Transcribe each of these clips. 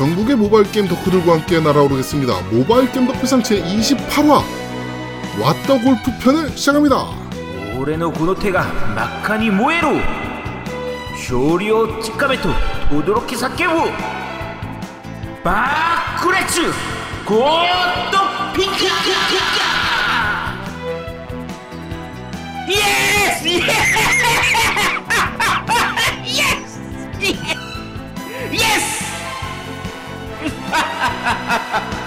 전국의 모바일 게임 덕후들과 함께 날아오르겠습니다. 모바일 게임 덕후비상 제28화 What the Golf 편을 시작합니다. 俺のこの手が 真っ赤に 燃える 勝利を 掴めと 轟き 叫ぶ 爆裂 ゴッド ピカピカ Yes! Yes! Yes!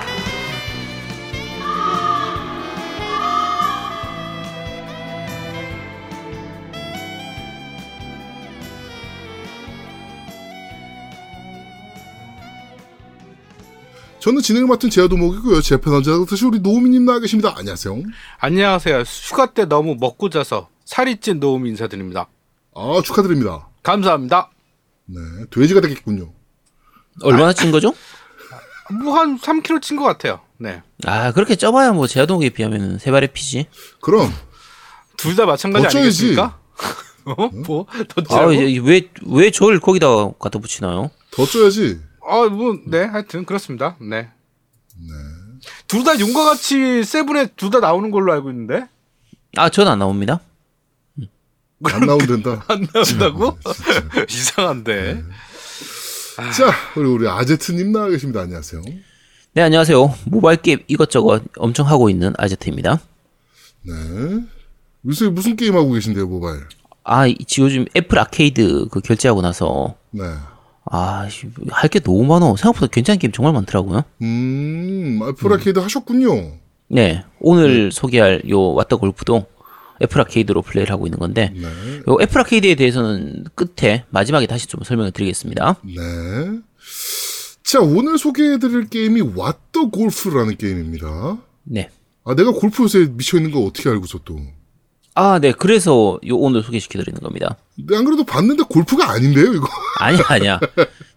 저는 진행을 맡은 제아도목이고요. 제 편원자 다시 우리 노우미님 나와 계십니다. 안녕하세요. 안녕하세요. 휴가 때 너무 먹고 자서 살이 찐 노움 인사드립니다. 아 축하드립니다. 감사합니다. 네, 돼지가 되겠군요. 얼마나 찐 거죠? 뭐한 3kg 찐것 같아요. 네. 아 그렇게 쪄봐야 뭐 제아동에 비하면 세 발의 피지. 그럼 둘 다 마찬가지. 아니겠습니까? 어? 뭐? 더 아? 이제 왜왜 저를 거기다 갖다 붙이나요? 더 쪄야지. 아, 뭐, 네, 하여튼 그렇습니다. 네. 둘다 용과 같이 세븐에 둘 다 나오는 걸로 알고 있는데 아 전 안 나옵니다. 안 나오면 된다. 안 나온다고? 이상한데. 자, 우리 우리 아제트님 나와 계십니다. 안녕하세요. 네 안녕하세요. 모바일 게임 이것저것 엄청 하고 있는 아제트입니다. 네. 요새 무슨 게임 하고 계신데요, 모바일? 아 요즘 Apple Arcade 그 결제하고 나서 네. 아 할 게 너무 많어. 생각보다 괜찮은 게임 정말 많더라고요. 음, Apple Arcade 하셨군요. 네 오늘 소개할 요 What the Golf도 Apple Arcade로 플레이를 하고 있는 건데 네. 요 Apple Arcade에 대해서는 끝에 마지막에 다시 좀 설명을 드리겠습니다. 네. 자, 오늘 소개해드릴 게임이 What the Golf라는 게임입니다. 네. 아, 내가 골프 요새 미쳐 있는 거 어떻게 알고서 또. 아, 네. 그래서 요 오늘 소개시켜드리는 겁니다. 근데 안 그래도 봤는데 골프가 아닌데요, 이거? 아니야, 아니야.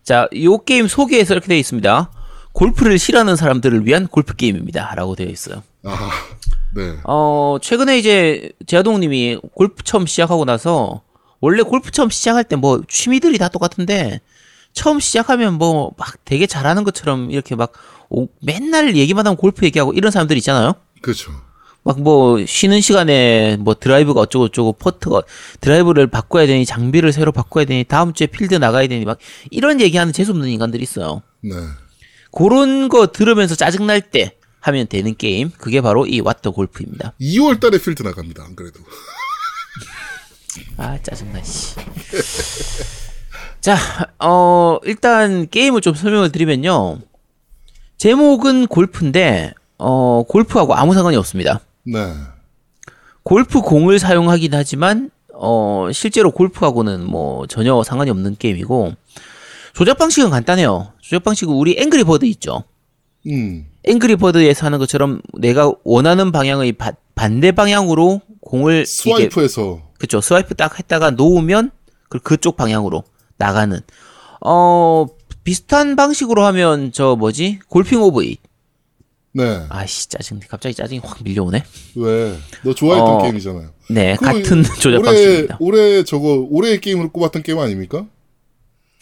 자, 요 게임 소개에서 이렇게 되어 있습니다. 골프를 싫어하는 사람들을 위한 골프 게임입니다. 라고 되어 있어요. 아, 네. 어, 최근에 이제 제아동 님이 골프 처음 시작하고 나서 원래 골프 처음 시작할 때 뭐 취미들이 다 똑같은데 처음 시작하면 뭐 막 되게 잘하는 것처럼 이렇게 막 오- 맨날 얘기만 하면 골프 얘기하고 이런 사람들 있잖아요. 그렇죠. 막 뭐 쉬는 시간에 뭐 드라이브가 어쩌고 저쩌고 퍼트가 드라이브를 바꿔야 되니 장비를 새로 바꿔야 되니 다음 주에 필드 나가야 되니 막 이런 얘기하는 재수없는 인간들이 있어요. 네. 그런 거 들으면서 짜증 날 때 하면 되는 게임 그게 바로 이 What the Golf입니다. 2월 달에 필드 나갑니다, 안 그래도. 아 짜증나 씨. 자, 어 일단 게임을 좀 설명을 드리면요. 제목은 골프인데 어 골프하고 아무 상관이 없습니다. 네. 골프 공을 사용하긴 하지만 어 실제로 골프하고는 뭐 전혀 상관이 없는 게임이고 조작 방식은 간단해요. 조작 방식은 우리 Angry Birds 있죠. 음, Angry Birds에서 하는 것처럼 내가 원하는 방향의 바- 반대 방향으로 공을 swipe해서. 그쵸 swipe 딱 했다가 놓으면 그 그쪽 방향으로 나가는 어 비슷한 방식으로 하면 저 뭐지 Golfing Over It 네. 아씨 짜증 갑자기 짜증이 확 밀려오네 왜? 너 좋아했던 어, 게임이잖아요. 네 같은 조작 올해, 방식입니다 올해 저거, 올해의 게임으로 꼽았던 게임 아닙니까?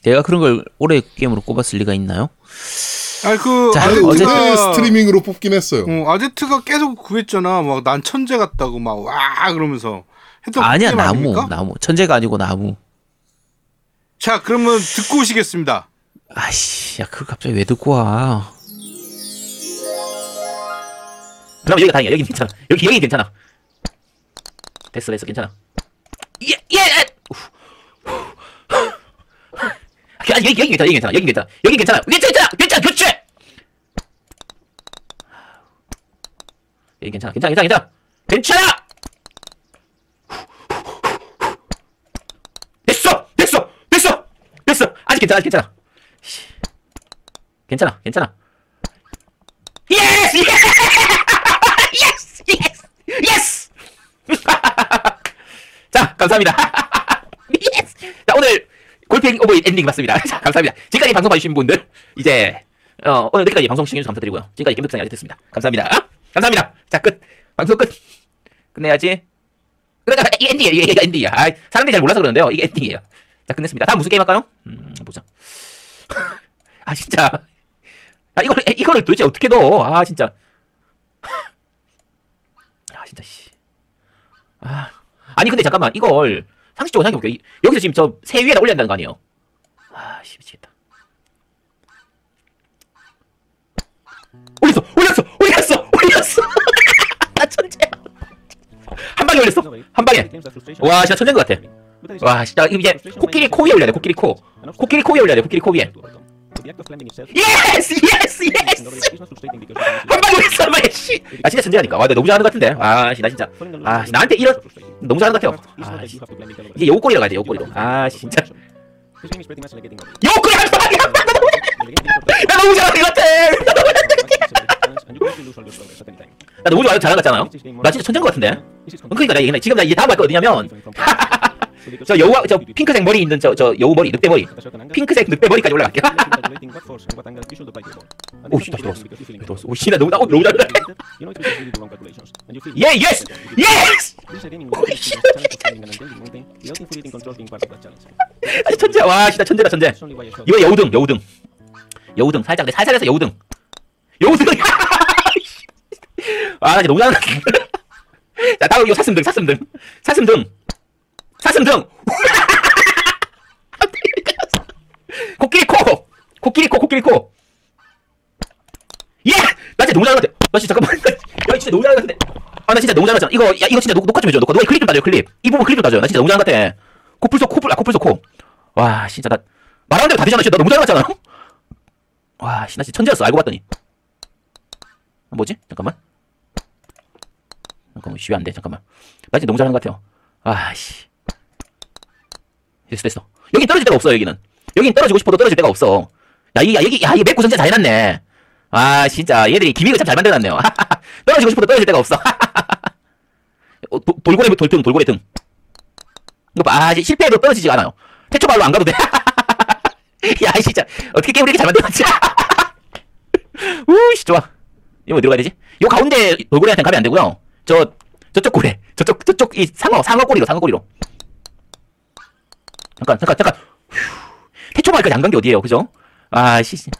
내가 그런 걸 올해 게임으로 꼽았을 리가 있나요? 아니, 그, 자, 아제트가, 스트리밍으로 뽑긴 했어요. 어, 아제트가 계속 구했잖아. 막, 난 천재 같다고, 막, 와, 그러면서. 했던 아니야 나무 아닙니까? 나무. 천재가 아니고 나무. 자, 그러면 듣고 오시겠습니다. 아씨 야 그걸 갑자기 왜 듣고 와? 그럼 여기가 다행이야. 여긴 괜찮아. 여기 여긴 괜찮아. 됐어 됐어 괜찮아. 예 예! 아, 여기 여기 괜찮아 여기 괜찮아. 여기 괜찮아. 여기 괜찮아. 괜찮아 괜찮아. 그렇지 여기 괜찮아 괜찮아 괜찮아 괜찮아. 괜찮아! 됐어 됐어 됐어 됐어. 아직 괜찮아 아직 괜찮아. 씨. 괜찮아 괜찮아. yes yes yes yes 자 감사합니다. yes 자 오늘 Golfing Over It 엔딩 맞습니다. 자 감사합니다. 지금까지 방송 봐주신 분들 이제 어 오늘 늦게까지 방송 시청해주셔서 감사드리고요. 지금까지 게임덕상이 아지트였습니다. 감사합니다 감사합니다 자 끝 방송 끝 끝내야지 이게 엔딩이에요 이게, 엔딩이야 아, 사람들이 잘 몰라서 그러는데요 이게 엔딩이에요 자 끝냈습니다 다음 무슨 게임 할까요? 음 보자 아 진짜 아 이걸 이거를 도대체 어떻게 넣어? 아 진짜. 아 진짜 씨. 아 아니 근데 잠깐만 이걸 상식적으로 생각해볼게요. 이- 여기서 지금 저 새 위에다 올려야 된다는 거 아니에요? 아 씨 미치겠다. 올렸어. 나 천재야. 한 방에 올렸어 한 방에. 와 진짜 천재인 것 같아. 와 진짜 이제 코끼리 코 위에 올려야 돼 코끼리 코. 코끼리 코 위에 올려야 돼 코끼리 코 위에. yes yes yes. 한 방에 올렸어 한 방에 씨. 아 진짜 천재라니까. 와 나 너무 잘하는 것 같은데. 아 씨 나 진짜 아, 나한테 이런- 너무 잘하는 것 같아요. 아, 씨. 이제 여우꼬리로 가야 돼 여우꼬리로. 아 진짜 여우꼬리 한 방에 한 방에 나 너무 잘하는 것 같아. 나 좋아요 잘한 것 같잖아요. 나 진짜 천재인 것 같은데. 그러니까 나 얘기해. 지금 나 이제 다음 할 거 어디냐면 저 여우 저 핑크색 머리 있는 저 저 여우 머리 늑대 머리 핑크색 늑대 머리까지 올라갈게요. 오씨 다시 들어왔어. 들어왔어. 오씨 나 너무 나 너무 잘해. 예 yes yes. 아 천재 와 진짜 천재다 천재. 이거 여우등 여우등 여우등 살짝 내 살살 해서 여우등 여우등. 아, 나 진짜 너무. 자, 다음 이거 사슴등, 사슴등. 사슴등. 사슴등! 코끼리 코! 코끼리 코, 코끼리 코! 예! 나 진짜 너무 잘한 것 같아. 나 진짜 잠깐만. 야, 진짜 너무 잘한 것 같은데. 아, 나 진짜 너무 잘하잖아. 이거, 야, 이거 진짜 녹, 녹화 좀 해줘. 녹화, 녹화 클립 좀 따줘요, 클립. 이 부분 클립 좀 따줘요. 나 진짜 너무 잘한 것 같아. 코뿔소, 코뿔, 아, 코뿔소 코. 와, 진짜 나, 말하는 대로 다 되잖아. 진짜 나 너무 잘해놨잖아. 와, 씨, 나 진짜 천재였어. 알고 봤더니. 뭐지? 잠깐만. 잠깐만, 쉬면 안 돼. 잠깐만. 나 진짜 너무 잘하는 것 같아요. 아씨. 됐어, 됐어. 여긴 떨어질 데가 없어, 여기는. 여긴 떨어지고 싶어도 떨어질 데가 없어. 야, 이, 야, 여기, 야, 맵 구성 진짜 잘 해놨네. 아, 진짜. 얘들이 기믹을 참 잘 만들어놨네요. 떨어지고 싶어도 떨어질 데가 없어. 어, 도, 돌고래, 돌등, 돌고래 등. 이거 봐. 아, 실패해도 떨어지지 않아요. 태초발로 안 가도 돼. 야, 진짜. 어떻게 게임을 이렇게 잘 만들었지? 우씨, 좋아. 이거 어디로 가야 되지? 요 가운데 돌고래한테 가면 안 되고요. 저 저쪽 고래, 저쪽 저쪽 이 상어 상어 꼬리로 상어 꼬리로. 잠깐 잠깐 잠깐. 휴. 태초마을까지 안간게 어디예요, 그죠? 아 씨. 씨.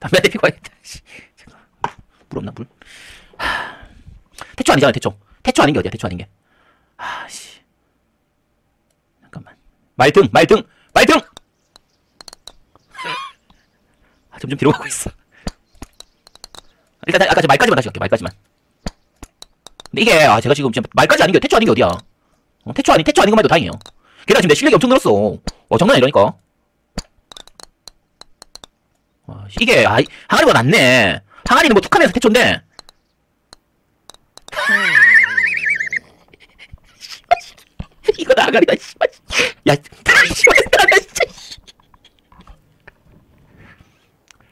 담배 한 대 피고 와야겠다. 씨. 잠깐. 물. 태초 아니잖아 태초. 태초 아닌 게 어디야 태초 아닌 게. 아씨. 잠깐만. 말등 말등 말등. 아, 점점 뒤로 가고 있어. 일단 아까 저 말까지만 다시 갈게 말까지만. 근데 이게 아 제가 지금 지금 말까지 아닌 게 태초 아닌 게 어디야? 어, 태초 아닌 태초 아닌 것만 해도 다행이에요. 게다가 지금 내 실력이 엄청 늘었어. 어 장난 아니라니까. 와, 씨, 이게 아, 이- 항아리가 낫네. 항아리는 뭐 툭하면서 태초인데. 이거 나 항아리다 씨발. 야, 씨발 나가 진짜. 씨.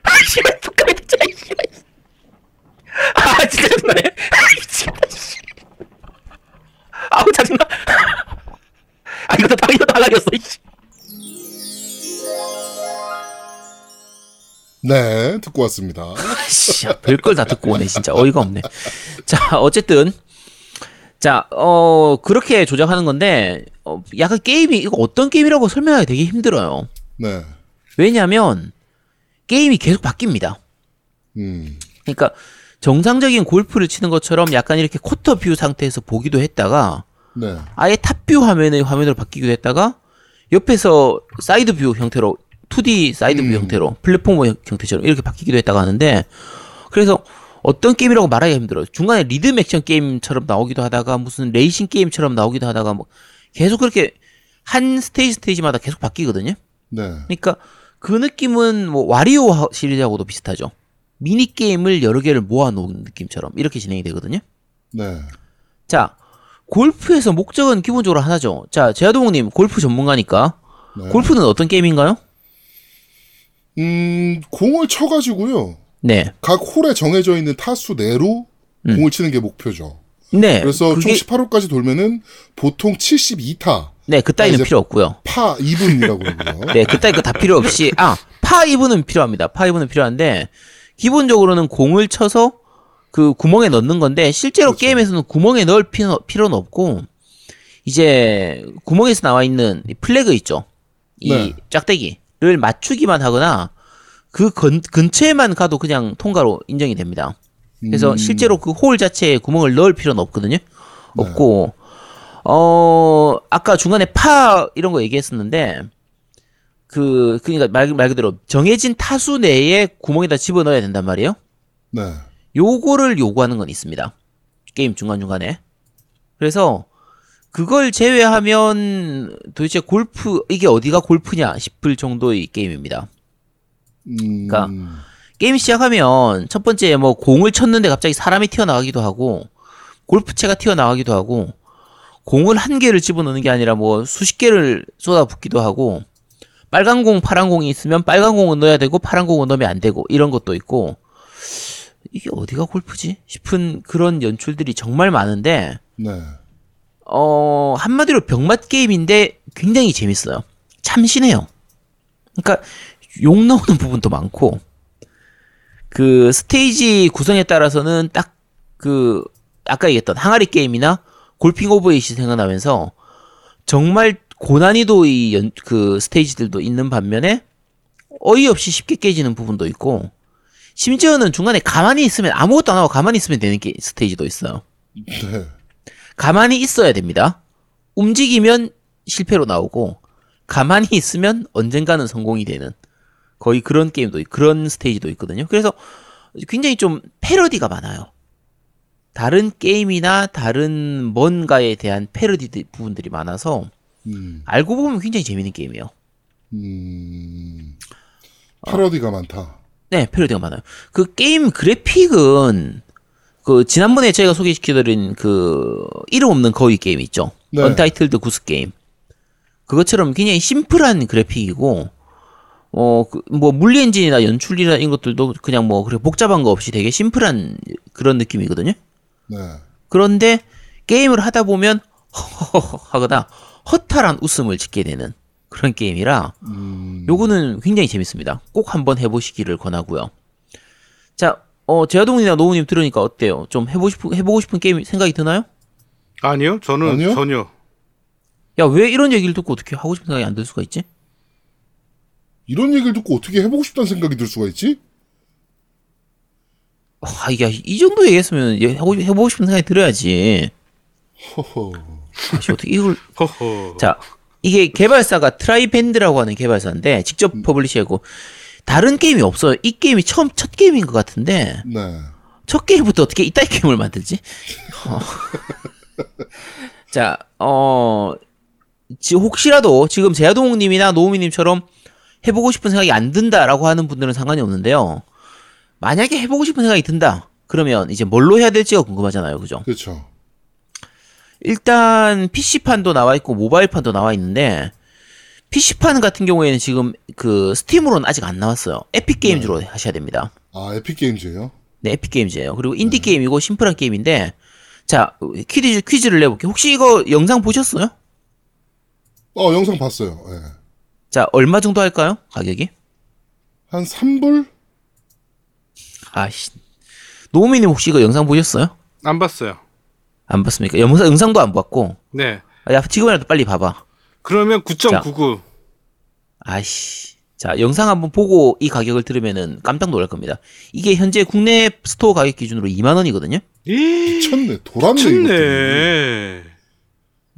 아, 씨발 툭하면 태초 씨발. 아, 진짜 짜증나네. 아, 미치겠다. 씨. 아우 짜증나. 아, 이것도 다 항아리였어. 씨. 네, 듣고 왔습니다. 씨, 별걸 다 듣고 오네 진짜 어이가 없네. 자 어쨌든 자 어 그렇게 조작하는 건데 어, 약간 게임이 이거 어떤 게임이라고 설명하기 되게 힘들어요. 네. 왜냐하면 게임이 계속 바뀝니다. 음. 그러니까 정상적인 골프를 치는 것처럼 약간 이렇게 quarter view 상태에서 보기도 했다가 네. 아예 top view 화면의 화면으로 바뀌기도 했다가 옆에서 side view 형태로 2D side view 음. 형태로 플랫폼 형태처럼 이렇게 바뀌기도 했다가 하는데 그래서 어떤 게임이라고 말하기가 힘들어요. 중간에 리듬 액션 게임처럼 나오기도 하다가 무슨 레이싱 게임처럼 나오기도 하다가 뭐 계속 그렇게 한 스테이지 스테이지마다 계속 바뀌거든요. 네. 그러니까 그 느낌은 뭐 Wario 하- 시리즈하고도 비슷하죠. 미니 게임을 여러 개를 모아 놓은 느낌처럼 이렇게 진행이 되거든요. 네. 자, 골프에서 목적은 기본적으로 하나죠. 자, 제아동님 골프 전문가니까 네. 골프는 어떤 게임인가요? 음, 공을 쳐가지고요. 네, 각 홀에 정해져 있는 타수 내로 음. 공을 치는 게 목표죠. 네. 그래서 그게, 총 18홀까지 돌면은 보통 72타, 네, 그 따위는 이제- 필요 없고요. 파 2분이라고 그러고요. 네, 그 따위 거 다 필요 없이 아, 파 2분은 필요합니다. 파 2분은 필요한데 기본적으로는 공을 쳐서 그 구멍에 넣는 건데 실제로 그렇죠. 게임에서는 구멍에 넣을 필요, 필요는 없고 이제 구멍에서 나와 있는 이 플래그 있죠. 이 네. 짝대기를 맞추기만 하거나 그 근, 근처에만 가도 그냥 통과로 인정이 됩니다. 그래서 음. 실제로 그 홀 자체에 구멍을 넣을 필요는 없거든요. 없고 어 아까 중간에 파 이런 거 얘기했었는데 그 그러니까 말, 말 그대로 정해진 타수 내에 구멍에다 집어 넣어야 된단 말이에요. 네. 요거를 요구하는 건 있습니다. 게임 중간 중간에. 그래서 그걸 제외하면 도대체 골프 이게 어디가 골프냐 싶을 정도의 게임입니다. 음. 그러니까 게임 시작하면 첫 번째 뭐 공을 쳤는데 갑자기 사람이 튀어나가기도 하고 골프채가 튀어나가기도 하고 공을 한 개를 집어넣는 게 아니라 뭐 수십 개를 쏟아붓기도 하고 빨간 공, 파란 공이 있으면 빨간 공은 넣어야 되고 파란 공은 넣으면 안 되고 이런 것도 있고 이게 어디가 골프지 싶은 그런 연출들이 정말 많은데 네. 어 한마디로 병맛 게임인데 굉장히 재밌어요. 참신해요. 그러니까 욕 나오는 부분도 많고 그 스테이지 구성에 따라서는 딱 그 아까 얘기했던 항아리 게임이나 Golfing Over It이 생각나면서 정말 고난이도의 연, 그 스테이지들도 있는 반면에 어이없이 쉽게 깨지는 부분도 있고 심지어는 중간에 가만히 있으면 아무것도 안 하고 가만히 있으면 되는 게 스테이지도 있어요. 네. 가만히 있어야 됩니다. 움직이면 실패로 나오고 가만히 있으면 언젠가는 성공이 되는 거의 그런 게임도 있- 그런 스테이지도 있거든요. 그래서 굉장히 좀 패러디가 많아요. 다른 게임이나 다른 뭔가에 대한 패러디 부분들이 많아서 음. 알고 보면 굉장히 재밌는 게임이에요. 음. 패러디가 많다. 네, 패러디가 많아요. 그 게임 그래픽은 그 지난번에 저희가 소개시켜드린 그 이름 없는 거위 게임 있죠. 네. Untitled Goose Game. 그것처럼 굉장히 심플한 그래픽이고 어뭐 물리 엔진이나 연출이나 이런 것들도 그냥 뭐 그렇게 복잡한 거 없이 되게 심플한 그런 느낌이거든요. 네. 그런데 게임을 하다 보면 허허허 하거나 허탈한 웃음을 짓게 되는 그런 게임이라 음. 요거는 굉장히 재밌습니다. 꼭 한번 해보시기를 권하고요. 자, 어, 제아동이나 노우님 들으니까 어때요? 좀 해보고 싶은, 해보고 싶은 게임 생각이 드나요? 아니요, 저는 아니요? 전혀. 야, 왜 이런 얘기를 듣고 어떻게 하고 싶은 생각이 안 들 수가 있지? 이런 얘기를 듣고 어떻게 해보고 싶다는 생각이 들 수가 있지? 아, 이게, 이 정도 얘기했으면 얘 하고, 해보고 싶은 생각이 들어야지. 허허. 아씨, 어떻게 이걸. 허허. 자, 이게 개발사가 트라이밴드라고 하는 개발사인데, 직접 publish하고, 다른 게임이 없어요. 이 게임이 처음, 첫 게임인 것 같은데, 네. 첫 게임부터 어떻게 이따위 게임을 만들지? 어. 자, 어, 지, 혹시라도 지금 제아동님이나 노우미님처럼 해보고 싶은 생각이 안 든다라고 하는 분들은 상관이 없는데요. 만약에 해보고 싶은 생각이 든다. 그러면 이제 뭘로 해야 될지가 궁금하잖아요. 그죠? 그렇죠. 일단 PC판도 나와 있고 모바일판도 나와 있는데 PC판 같은 경우에는 지금 그 스팀으로는 아직 안 나왔어요. 에픽 게임즈로 하셔야 됩니다. 아, 에픽 게임즈예요? 네, 에픽 게임즈예요. 그리고 인디 게임이고 심플한 게임인데 자 퀴즈 퀴즈를 내볼게요. 혹시 이거 영상 보셨어요? 어, 영상 봤어요. 예. 자 얼마 정도 할까요? 가격이? 한 3불? 아씨 노우미님 혹시 이거 영상 보셨어요? 안 봤어요. 안 봤습니까? 영상 영상도 안 봤고 네. 아, 야 지금이라도 빨리 봐봐. 그러면 9.99. 아씨 자 영상 한번 보고 이 가격을 들으면은 깜짝 놀랄 겁니다. 이게 현재 국내 스토어 가격 기준으로 2만 원이거든요. 미쳤네. 돌았네. 미쳤네.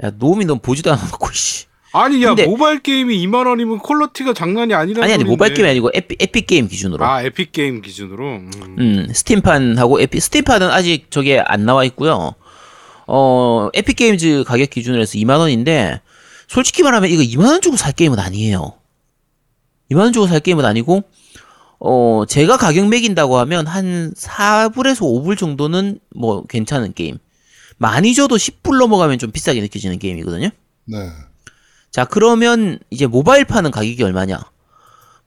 야 노우미 넌 보지도 않아놓고 씨. 아니 야 근데- 모바일 게임이 2만 원이면 퀄리티가 장난이 아니라는 아니 아니. 모바일 게임이 아니고 에픽, 에픽 게임 기준으로. 아 에픽 게임 기준으로. 음. 음, 스팀판하고 에픽, 스팀판은 아직 저게 안 나와 있고요. 어, 에픽 게임즈 가격 기준으로 해서 2만 원인데, 솔직히 말하면 이거 2만 원 주고 살 게임은 아니에요. 2만 원 주고 살 게임은 아니고, 어, 제가 가격 매긴다고 하면 한 4불에서 5불 정도는 뭐 괜찮은 게임. 많이 줘도 10불 넘어가면 좀 비싸게 느껴지는 게임이거든요. 네. 자, 그러면 이제 모바일판은 가격이 얼마냐?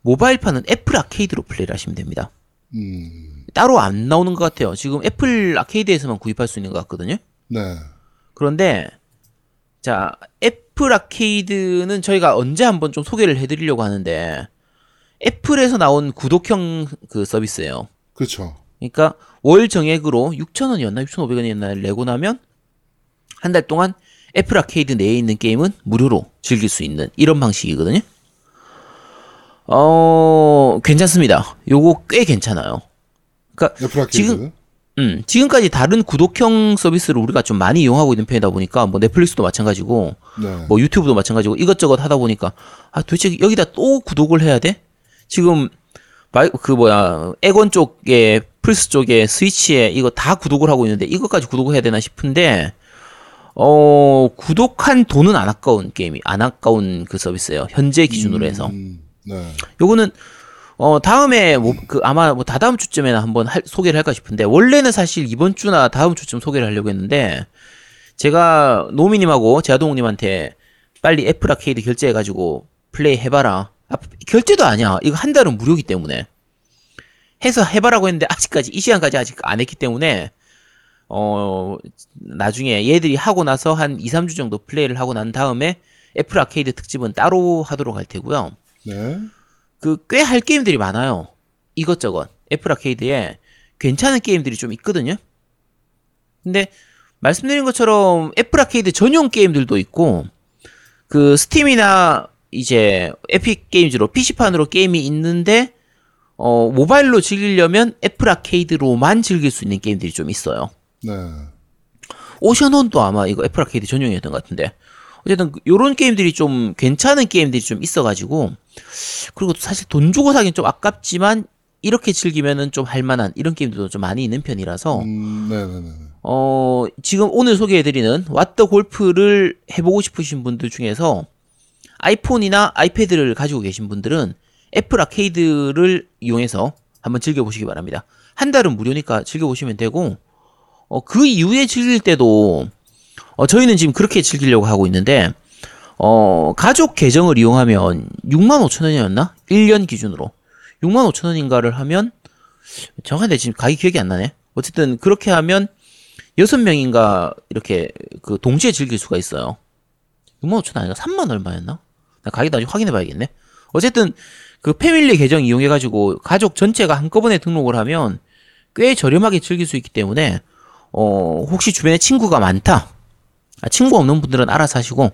모바일판은 애플 아케이드로 플레이를 하시면 됩니다. 음. 따로 안 나오는 것 같아요. 지금 애플 아케이드에서만 구입할 수 있는 것 같거든요. 네. 그런데 자 애플 아케이드는 저희가 언제 한번 좀 소개를 해드리려고 하는데 애플에서 나온 구독형 그 서비스예요. 그렇죠. 그러니까 월 정액으로 6,000원이었나 6,500원이었나 내고 나면 한 달 동안 애플 아케이드 내에 있는 게임은 무료로 즐길 수 있는 이런 방식이거든요. 어, 괜찮습니다. 요거 꽤 괜찮아요. 그러니까. 지금 음, 지금까지 다른 구독형 서비스를 우리가 좀 많이 이용하고 있는 편이다 보니까 뭐 넷플릭스도 마찬가지고 네. 뭐 유튜브도 마찬가지고 이것저것 하다 보니까 아 도대체 여기다 또 구독을 해야 돼? 지금 마이, 그 뭐야 엑원 쪽에 플스 쪽에 스위치에 이거 다 구독을 하고 있는데 이것까지 구독을 해야 되나 싶은데 어 구독한 돈은 안 아까운 게임이 안 아까운 그 서비스예요 현재 기준으로 해서 음, 네. 요거는 어 다음에 뭐 그 아마 뭐 다다음 주쯤에나 한번 할- 소개를 할까 싶은데 원래는 사실 이번 주나 다음 주쯤 소개를 하려고 했는데 제가 노미님하고 제아동님한테 빨리 애플 아케이드 결제해가지고 플레이 해봐라. 아, 결제도 아니야. 이거 한 달은 무료기 때문에 해서 해봐라고 했는데 아직까지 이 시간까지 아직 안 했기 때문에 어 나중에 얘들이 하고 나서 한 2, 3주 정도 플레이를 하고 난 다음에 애플 아케이드 특집은 따로 하도록 할 테고요. 네. 그 꽤 할 게임들이 많아요. 이것저것 애플 아케이드에 괜찮은 게임들이 좀 있거든요. 근데 말씀드린 것처럼 애플 아케이드 전용 게임들도 있고 그 스팀이나 이제 에픽 게임즈로 PC판으로 게임이 있는데 어 모바일로 즐기려면 애플 아케이드로만 즐길 수 있는 게임들이 좀 있어요. 네. 오션혼도 아마 이거 애플 아케이드 전용이었던 것 같은데 어쨌든 요런 게임들이 좀 괜찮은 게임들이 좀 있어가지고 그리고 또 사실 돈 주고 사긴 좀 아깝지만 이렇게 즐기면은 좀 할만한 이런 게임들도 좀 많이 있는 편이라서 음, 네네네. 어 지금 오늘 소개해드리는 왓더 골프를 해보고 싶으신 분들 중에서 아이폰이나 아이패드를 가지고 계신 분들은 애플 아케이드를 이용해서 한번 즐겨보시기 바랍니다. 한 달은 무료니까 즐겨보시면 되고 어, 그 이후에 즐길 때도 어, 저희는 지금 그렇게 즐기려고 하고 있는데 어, 가족 계정을 이용하면 6만 5천 원이었나? 1년 기준으로 6만 5천 원인가를 하면 정확한데 지금 가격 기억이 안 나네. 어쨌든 그렇게 하면 여섯 명인가 이렇게 그 동시에 즐길 수가 있어요. 6만 5천 원 아니라 3만 얼마였나? 나 가격 나중에 확인해 봐야겠네. 어쨌든 그 패밀리 계정 이용해 가지고 가족 전체가 한꺼번에 등록을 하면 꽤 저렴하게 즐길 수 있기 때문에 어 혹시 주변에 친구가 많다. 아, 친구 없는 분들은 알아서 하시고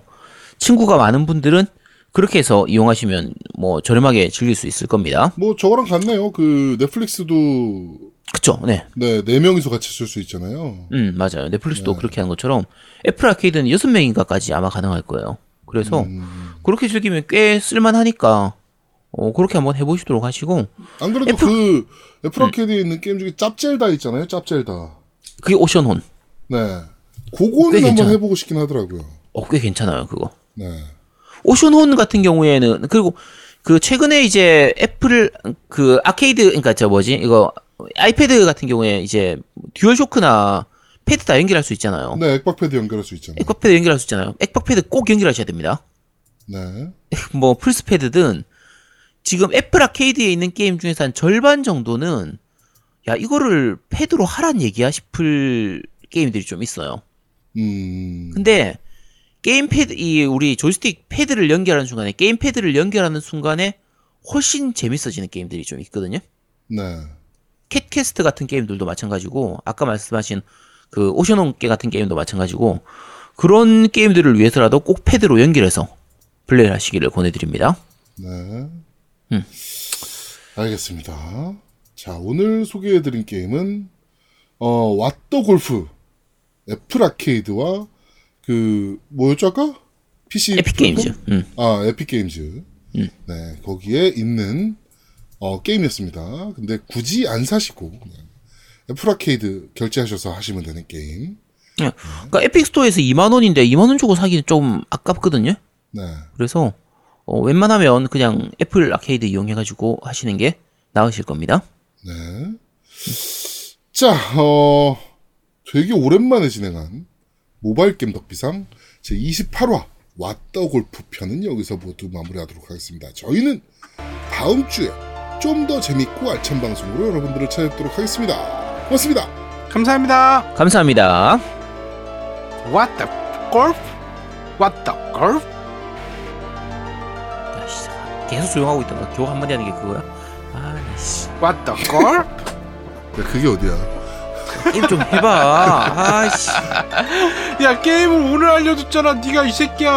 친구가 많은 분들은 그렇게 해서 이용하시면 뭐 저렴하게 즐길 수 있을 겁니다. 뭐 저거랑 같네요. 그 넷플릭스도 그쵸? 네. 네, 네 명이서 같이 쓸 수 있잖아요. 음, 맞아요. 넷플릭스도 그렇게 하는 것처럼 애플 아케이드는 여섯 명인가까지 아마 가능할 거예요. 그래서 음. 그렇게 즐기면 꽤 쓸만하니까 어, 그렇게 한번 해보시도록 하시고 안 그래도 애플- 그 애플 아케이드에 있는 게임 중에 짭젤다 있잖아요. 짭젤다. 그게 오션혼. 네. 그거는 꽤 한번. 해보고 싶긴 하더라고요. 어, 꽤 괜찮아요, 그거. 네. 오션혼 같은 경우에는 그리고 그 최근에 이제 애플 그 아케이드 그러니까 저 뭐지 이거 아이패드 같은 경우에 이제 듀얼 쇼크나 패드 다 연결할 수 있잖아요. 네, 액박패드 연결할 수 있잖아요. 액박패드 연결할 수 있잖아요. 액박패드 꼭 연결하셔야 됩니다. 네. 뭐 플스패드든 지금 애플 아케이드에 있는 게임 중에서 한 절반 정도는 야 이거를 패드로 하란 얘기야 싶을 게임들이 좀 있어요. 음. 근데 게임 패드 이 우리 조이스틱 패드를 연결하는 순간에 게임 패드를 연결하는 순간에 훨씬 재밌어지는 게임들이 좀 있거든요. 네. 캣 퀘스트 같은 게임들도 마찬가지고 아까 말씀하신 그 오션혼 같은 게임도 마찬가지고 그런 게임들을 위해서라도 꼭 패드로 연결해서 플레이를 하시기를 권해드립니다. 네. 음. 알겠습니다. 자, 오늘 소개해드린 게임은, 어, 왓더 골프, 애플 아케이드와, 그, 뭐였죠, 아까? PC. 에픽 게임즈. 음. 아, 에픽 게임즈. 음. 네, 거기에 있는, 어, 게임이었습니다. 근데 굳이 안 사시고, 그냥 애플 아케이드 결제하셔서 하시면 되는 게임. 그러니까 에픽 스토어에서 2만 원인데 2만 원 주고 사기는 좀 아깝거든요. 네. 그래서 어, 웬만하면 그냥 애플 아케이드 이용해가지고 하시는 게 나으실 겁니다. 네. 자, 어, 되게 오랜만에 진행한 모바일 겜덕비상 제 28화 왓더 골프 편은 여기서 모두 마무리하도록 하겠습니다. 저희는 다음 주에 좀 더 재밌고 알찬 방송으로 여러분들을 찾아뵙도록 하겠습니다. 고맙습니다. 감사합니다. 감사합니다. What the golf? What the golf? 야, 씨, 계속 조용하고 있다가 겨우 한마디 하는 게 그거야? 아, 나 씨. What the? 야, 그게 어디야? 게임 좀 해봐. 아씨. 야 게임을 오늘 알려줬잖아 네가 이 새끼야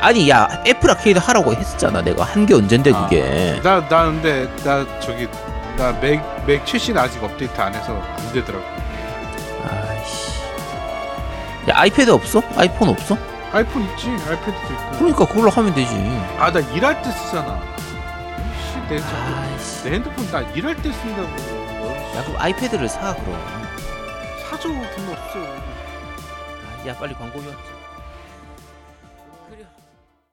아니 야 애플 아케이드 하라고 했었잖아 내가 한 게 언젠데 그게. 나, 나 근데 나 저기 나 맥 맥 최신 아직 업데이트 안 해서 안 되더라고 아이씨. 야 아이패드 없어? 아이폰 없어? 아이폰 있지 아이패드도 있고 그러니까 그걸로 하면 되지. 아 나 일할 때 쓰잖아 저- 아이씨. 내 핸드폰 나 일할 때 쓴다고 야 그럼 아이패드를 사 그럼. 사줘 돈 없어 아, 야 빨리 광고 좀.